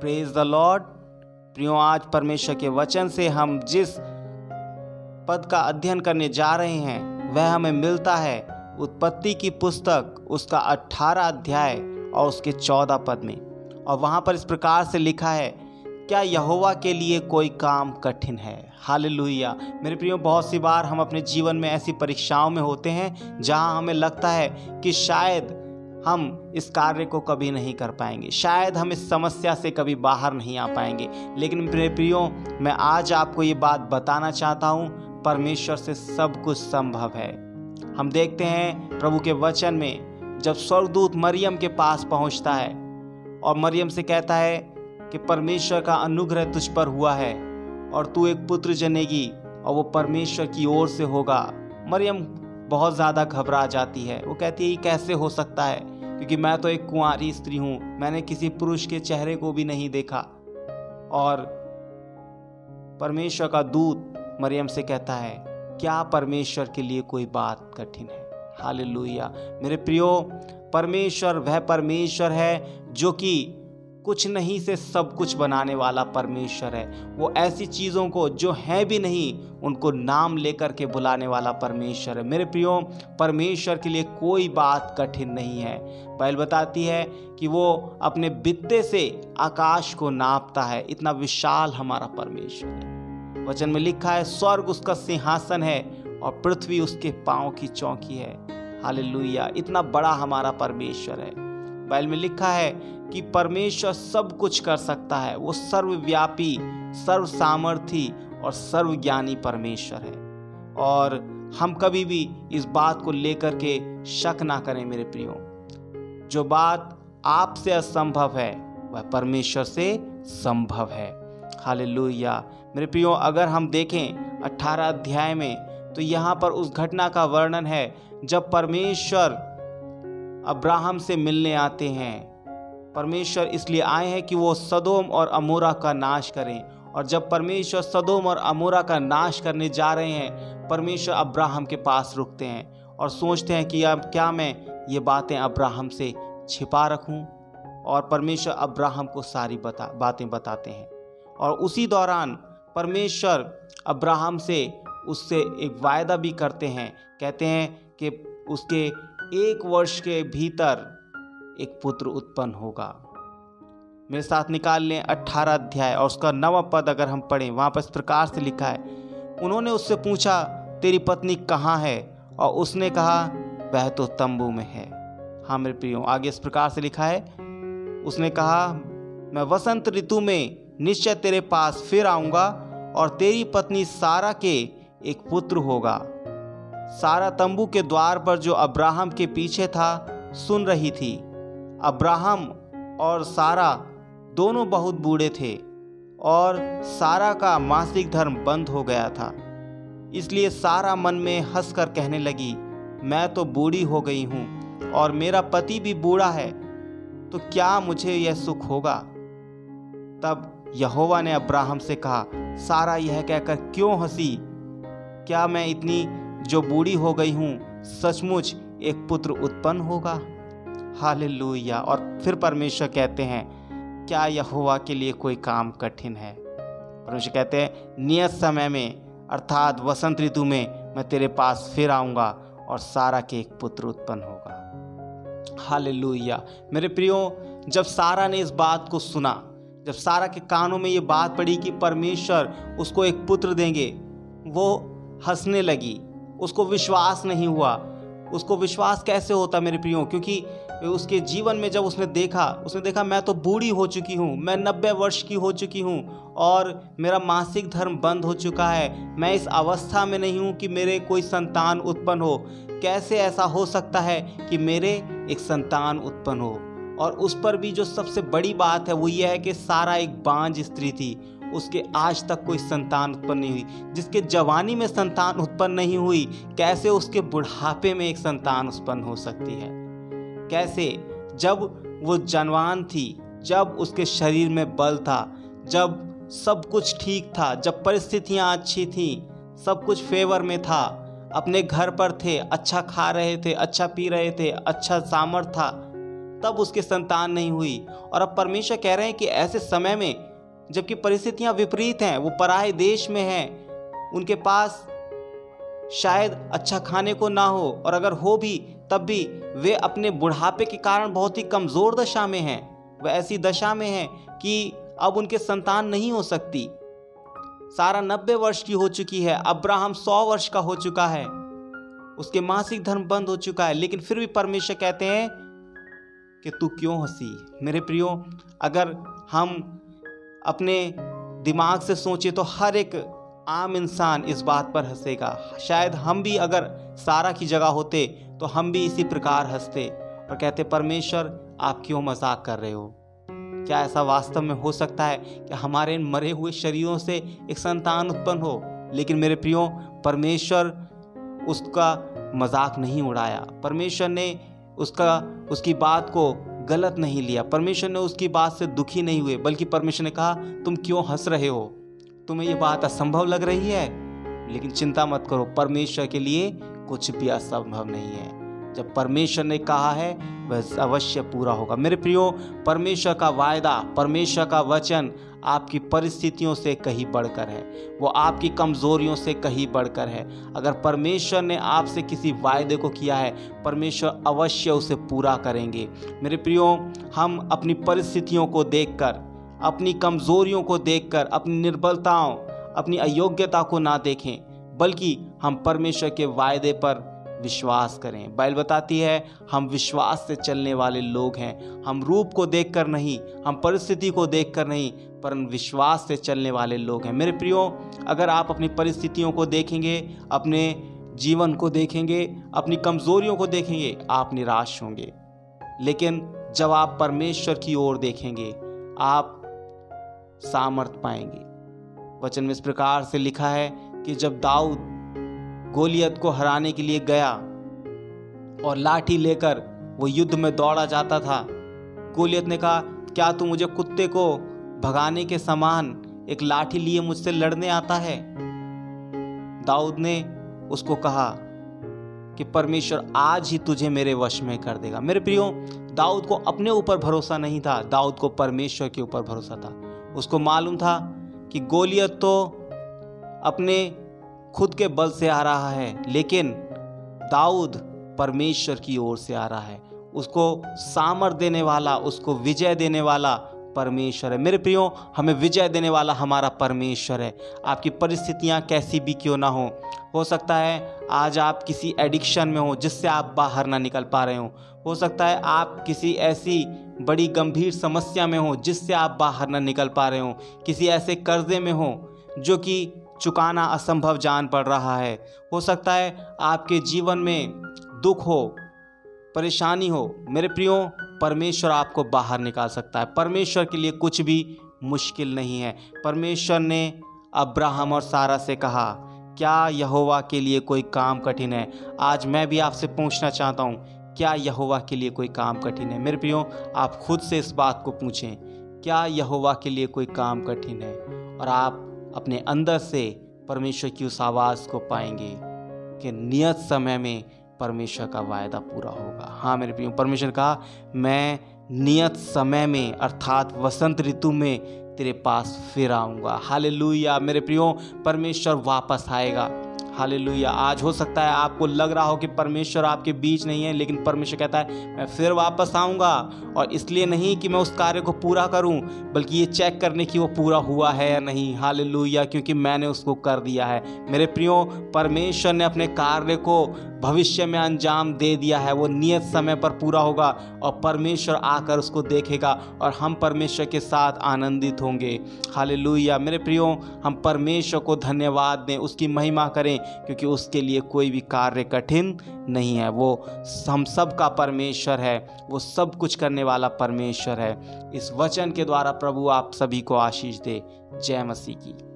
Praise the Lord प्रियो, आज परमेश्वर के वचन से हम जिस पद का अध्ययन करने जा रहे हैं, वह हमें मिलता है उत्पत्ति की पुस्तक, उसका अट्ठारह अध्याय और उसके चौदह पद में। और वहाँ पर इस प्रकार से लिखा है, क्या यहोवा के लिए कोई काम कठिन है? हालेलुया। मेरे प्रियो, बहुत सी बार हम अपने जीवन में ऐसी परीक्षाओं में होते हैं, जहाँ हमें लगता है कि शायद हम इस कार्य को कभी नहीं कर पाएँगे। शायद हम इस समस्या से कभी बाहर नहीं आ पाएँगे। लेकिन मेरे प्रियो, मैं आज आपको ये बात बताना चाहता हूँ, परमेश्वर से सब कुछ संभव है। हम देखते हैं प्रभु के वचन में, जब स्वर्गदूत मरियम के पास पहुँचता है, और मरियम से कहता है कि परमेश्वर का अनुग्रह तुझ पर हुआ है, और तू एक पुत्र जनेगी, और वो परमेश्वर की ओर से होगा। मरियम बहुत ज़्यादा घबरा जाती है। वो कहती है, ये कैसे हो सकता है? क्योंकि मैं तो एक कुंवारी स्त्री हूँ। मैंने किसी पुरुष के चेहरे को भी नहीं देखा। और परमेश्वर का दूत मरियम से कहता है, क्या परमेश्वर के लिए कोई बात कठिन है? हाल मेरे प्रियो, परमेश्वर वह परमेश्वर है जो कि कुछ नहीं से सब कुछ बनाने वाला परमेश्वर है। वो ऐसी चीज़ों को जो हैं भी नहीं, उनको नाम लेकर के बुलाने वाला परमेश्वर है। मेरे प्रियो, परमेश्वर के लिए कोई बात कठिन नहीं है। बैल बताती है कि वो अपने बित्ते से आकाश को नापता है। इतना विशाल हमारा परमेश्वर है। वचन में लिखा है, स्वर्ग उसका सिंहासन है और पृथ्वी उसके पाँव की चौकी है। हालेलुया, इतना बड़ा हमारा परमेश्वर है। बाइबल में लिखा है कि परमेश्वर सब कुछ कर सकता है। वो सर्वव्यापी सर्व सामर्थी और सर्वज्ञानी परमेश्वर है। और हम कभी भी इस बात को लेकर के शक ना करें मेरे प्रियो। जो बात आपसे असंभव है, वह परमेश्वर से संभव है। हालेलुया। मेरे प्रियो, अगर हम देखें 18 अध्याय में तो यहाँ पर उस घटना का वर्णन है, जब परमेश्वर अब्राहम से मिलने आते हैं। परमेश्वर इसलिए आए हैं कि वो सदोम और अमोरा का नाश करें। और जब परमेश्वर सदोम और अमोरा का नाश करने जा रहे हैं, परमेश्वर अब्राहम के पास रुकते हैं और सोचते हैं कि अब क्या मैं ये बातें अब्राहम से छिपा रखूँ और परमेश्वर अब्राहम को सारी बता, बातें बताते हैं। और उसी दौरान परमेश्वर अब्राहम से उससे एक वायदा भी करते हैं। कहते हैं कि उसके एक वर्ष के भीतर एक पुत्र उत्पन्न होगा। मेरे साथ निकाल लें अट्ठारह अध्याय और उसका नवा पद अगर हम पढ़ें, वहाँ पर इस प्रकार से लिखा है, उन्होंने उससे पूछा, तेरी पत्नी कहाँ है? और उसने कहा, वह तो तंबू में है। हाँ मेरे प्रियो, आगे इस प्रकार से लिखा है, उसने कहा, मैं वसंत ऋतु में निश्चय तेरे पास फिर आऊँगा और तेरी पत्नी सारा के एक पुत्र होगा। सारा तंबू के द्वार पर जो अब्राहम के पीछे था, सुन रही थी। अब्राहम और सारा दोनों बहुत बूढ़े थे और सारा का मासिक धर्म बंद हो गया था। इसलिए सारा मन में हंस कर कहने लगी, मैं तो बूढ़ी हो गई हूँ और मेरा पति भी बूढ़ा है तो क्या मुझे यह सुख होगा? तब यहोवा ने अब्राहम से कहा, सारा यह कहकर क्यों हँसी? क्या मैं इतनी जो बूढ़ी हो गई हूँ, सचमुच एक पुत्र उत्पन्न होगा? हालेलुया। और फिर परमेश्वर कहते हैं, क्या यहोवा के लिए कोई काम कठिन है? परमेश्वर कहते हैं, नियत समय में, अर्थात वसंत ऋतु में, मैं तेरे पास फिर आऊँगा और सारा के एक पुत्र उत्पन्न होगा। हालेलुया। मेरे प्रियो, जब सारा ने इस बात को सुना, जब सारा के कानों में ये बात पड़ी कि परमेश्वर उसको एक पुत्र देंगे, वो हंसने लगी, उसको विश्वास नहीं हुआ उसको विश्वास कैसे होता मेरे प्रियो? क्योंकि उसके जीवन में जब उसने देखा उसने देखा, मैं तो बूढ़ी हो चुकी हूँ, मैं नब्बे वर्ष की हो चुकी हूँ और मेरा मासिक धर्म बंद हो चुका है। मैं इस अवस्था में नहीं हूँ कि मेरे कोई संतान उत्पन्न हो। कैसे ऐसा हो सकता है कि मेरे एक संतान उत्पन्न हो? और उस पर भी जो सबसे बड़ी बात है, वो ये है कि सारा एक बांझ स्त्री थी। उसके आज तक कोई संतान उत्पन्न नहीं हुई। जिसके जवानी में संतान उत्पन्न नहीं हुई, कैसे उसके बुढ़ापे में एक संतान उत्पन्न हो सकती है? कैसे? जब वो जनवान थी, जब उसके शरीर में बल था, जब सब कुछ ठीक था, जब परिस्थितियाँ अच्छी थी, सब कुछ फेवर में था, अपने घर पर थे अच्छा खा रहे थे अच्छा पी रहे थे अच्छा सामर्थ था, तब उसके संतान नहीं हुई। और अब परमेश्वर कह रहे हैं कि ऐसे समय में जबकि परिस्थितियाँ विपरीत हैं, वो पराए देश में हैं। उनके पास शायद अच्छा खाने को ना हो, और अगर हो भी, तब भी वे अपने बुढ़ापे के कारण बहुत ही कमज़ोर दशा में हैं। वह ऐसी दशा में हैं कि अब उनके संतान नहीं हो सकती। सारा नब्बे वर्ष की हो चुकी है, अब्राहम सौ वर्ष का हो चुका है। उसके मासिक धर्म बंद हो चुका है, लेकिन फिर भी परमेश्वर कहते हैं कि तू क्यों हँसी? मेरे प्रियो, अगर हम अपने दिमाग से सोचे तो हर एक आम इंसान इस बात पर हंसेगा। शायद हम भी अगर सारा की जगह होते तो हम भी इसी प्रकार हँसते और कहते, परमेश्वर, आप क्यों मज़ाक कर रहे हो? क्या ऐसा वास्तव में हो सकता है कि हमारे इन मरे हुए शरीरों से एक संतान उत्पन्न हो, लेकिन मेरे प्रियो, परमेश्वर उसका मज़ाक नहीं उड़ाया। परमेश्वर ने उसका, उसकी बात को गलत नहीं लिया। परमेश्वर ने उसकी बात से दुखी नहीं हुए, बल्कि परमेश्वर ने कहा, तुम क्यों हंस रहे हो? तुम्हें ये बात असंभव लग रही है। लेकिन चिंता मत करो, परमेश्वर के लिए कुछ भी असंभव नहीं है। जब परमेश्वर ने कहा है, वह अवश्य पूरा होगा। मेरे प्रियो, परमेश्वर का वायदा, परमेश्वर का वचन आपकी परिस्थितियों से कहीं बढ़कर है। वो आपकी कमज़ोरियों से कहीं बढ़कर है। अगर परमेश्वर ने आपसे किसी वायदे को किया है, परमेश्वर अवश्य उसे पूरा करेंगे। मेरे प्रियो, हम अपनी परिस्थितियों को देखकर, अपनी कमज़ोरियों को देखकर, अपनी निर्बलताओं, अपनी अयोग्यता को ना देखें, बल्कि हम परमेश्वर के वायदे पर विश्वास करें। बाइल बताती है, हम विश्वास से चलने वाले लोग हैं। हम रूप को देखकर नहीं, हम परिस्थिति को देखकर नहीं, पर विश्वास से चलने वाले लोग हैं। मेरे प्रियो, अगर आप अपनी परिस्थितियों को देखेंगे, अपने जीवन को देखेंगे, अपनी कमज़ोरियों को देखेंगे, आप निराश होंगे। लेकिन जब आप परमेश्वर की ओर देखेंगे, आप सामर्थ पाएँगे। वचन में इस प्रकार से लिखा है कि जब दाऊद गोलियत को हराने के लिए गया और लाठी लेकर वो युद्ध में दौड़ा जाता था। गोलियत ने कहा, क्या तू मुझे कुत्ते को भगाने के समान एक लाठी लिए मुझसे लड़ने आता है? दाऊद ने उसको कहा कि, परमेश्वर आज ही तुझे मेरे वश में कर देगा। मेरे प्रियो, दाऊद को अपने ऊपर भरोसा नहीं था। दाऊद को परमेश्वर के ऊपर भरोसा था। उसको मालूम था कि गोलियत तो अपने खुद के बल से आ रहा है, लेकिन दाऊद परमेश्वर की ओर से आ रहा है। उसको सामर देने वाला, उसको विजय देने वाला परमेश्वर है। मेरे प्रियो, हमें विजय देने वाला हमारा परमेश्वर है। आपकी परिस्थितियाँ कैसी भी क्यों ना हो हो सकता है आज आप किसी एडिक्शन में हो जिससे आप बाहर ना निकल पा रहे हो। हो सकता है आप किसी ऐसी बड़ी गंभीर समस्या में हो जिससे आप बाहर ना निकल पा रहे हो। किसी ऐसे कर्जे में हो जो कि चुकाना असंभव जान पड़ रहा है। हो सकता है आपके जीवन में दुख हो, परेशानी हो। मेरे प्रियो, परमेश्वर आपको बाहर निकाल सकता है। परमेश्वर के लिए कुछ भी मुश्किल नहीं है। परमेश्वर ने अब्राहम और सारा से कहा, क्या यहोवा के लिए कोई काम कठिन है? आज मैं भी आपसे पूछना चाहता हूँ, क्या यहोवा के लिए कोई काम कठिन है? मेरे प्रियो, आप खुद से इस बात को पूछें, क्या यहोवा के लिए कोई काम कठिन है? और आप अपने अंदर से परमेश्वर की उस आवाज़ को पाएँगे कि नियत समय में परमेश्वर का वायदा पूरा होगा। हाँ मेरे प्रियो, परमेश्वर कहा मैं नियत समय में, अर्थात वसंत ऋतु में तेरे पास फिर आऊँगा। हाल मेरे प्रियो, परमेश्वर वापस आएगा। हालेलुया। आज हो सकता है आपको लग रहा हो कि परमेश्वर आपके बीच नहीं है, लेकिन परमेश्वर कहता है, मैं फिर वापस आऊँगा और इसलिए नहीं कि मैं उस कार्य को पूरा करूँ, बल्कि ये चेक करने की वो पूरा हुआ है या नहीं। हालेलुया, क्योंकि मैंने उसको कर दिया है। मेरे प्रियो, परमेश्वर ने अपने कार्य को भविष्य में अंजाम दे दिया है। वो नियत समय पर पूरा होगा और परमेश्वर आकर उसको देखेगा और हम परमेश्वर के साथ आनंदित होंगे। हाल मेरे प्रियो, हम परमेश्वर को धन्यवाद दें। उसकी महिमा करें। क्योंकि उसके लिए कोई भी कार्य कठिन नहीं है। वो हम सब का परमेश्वर है। वो सब कुछ करने वाला परमेश्वर है। इस वचन के द्वारा प्रभु आप सभी को आशीष दे। जय मसीह की।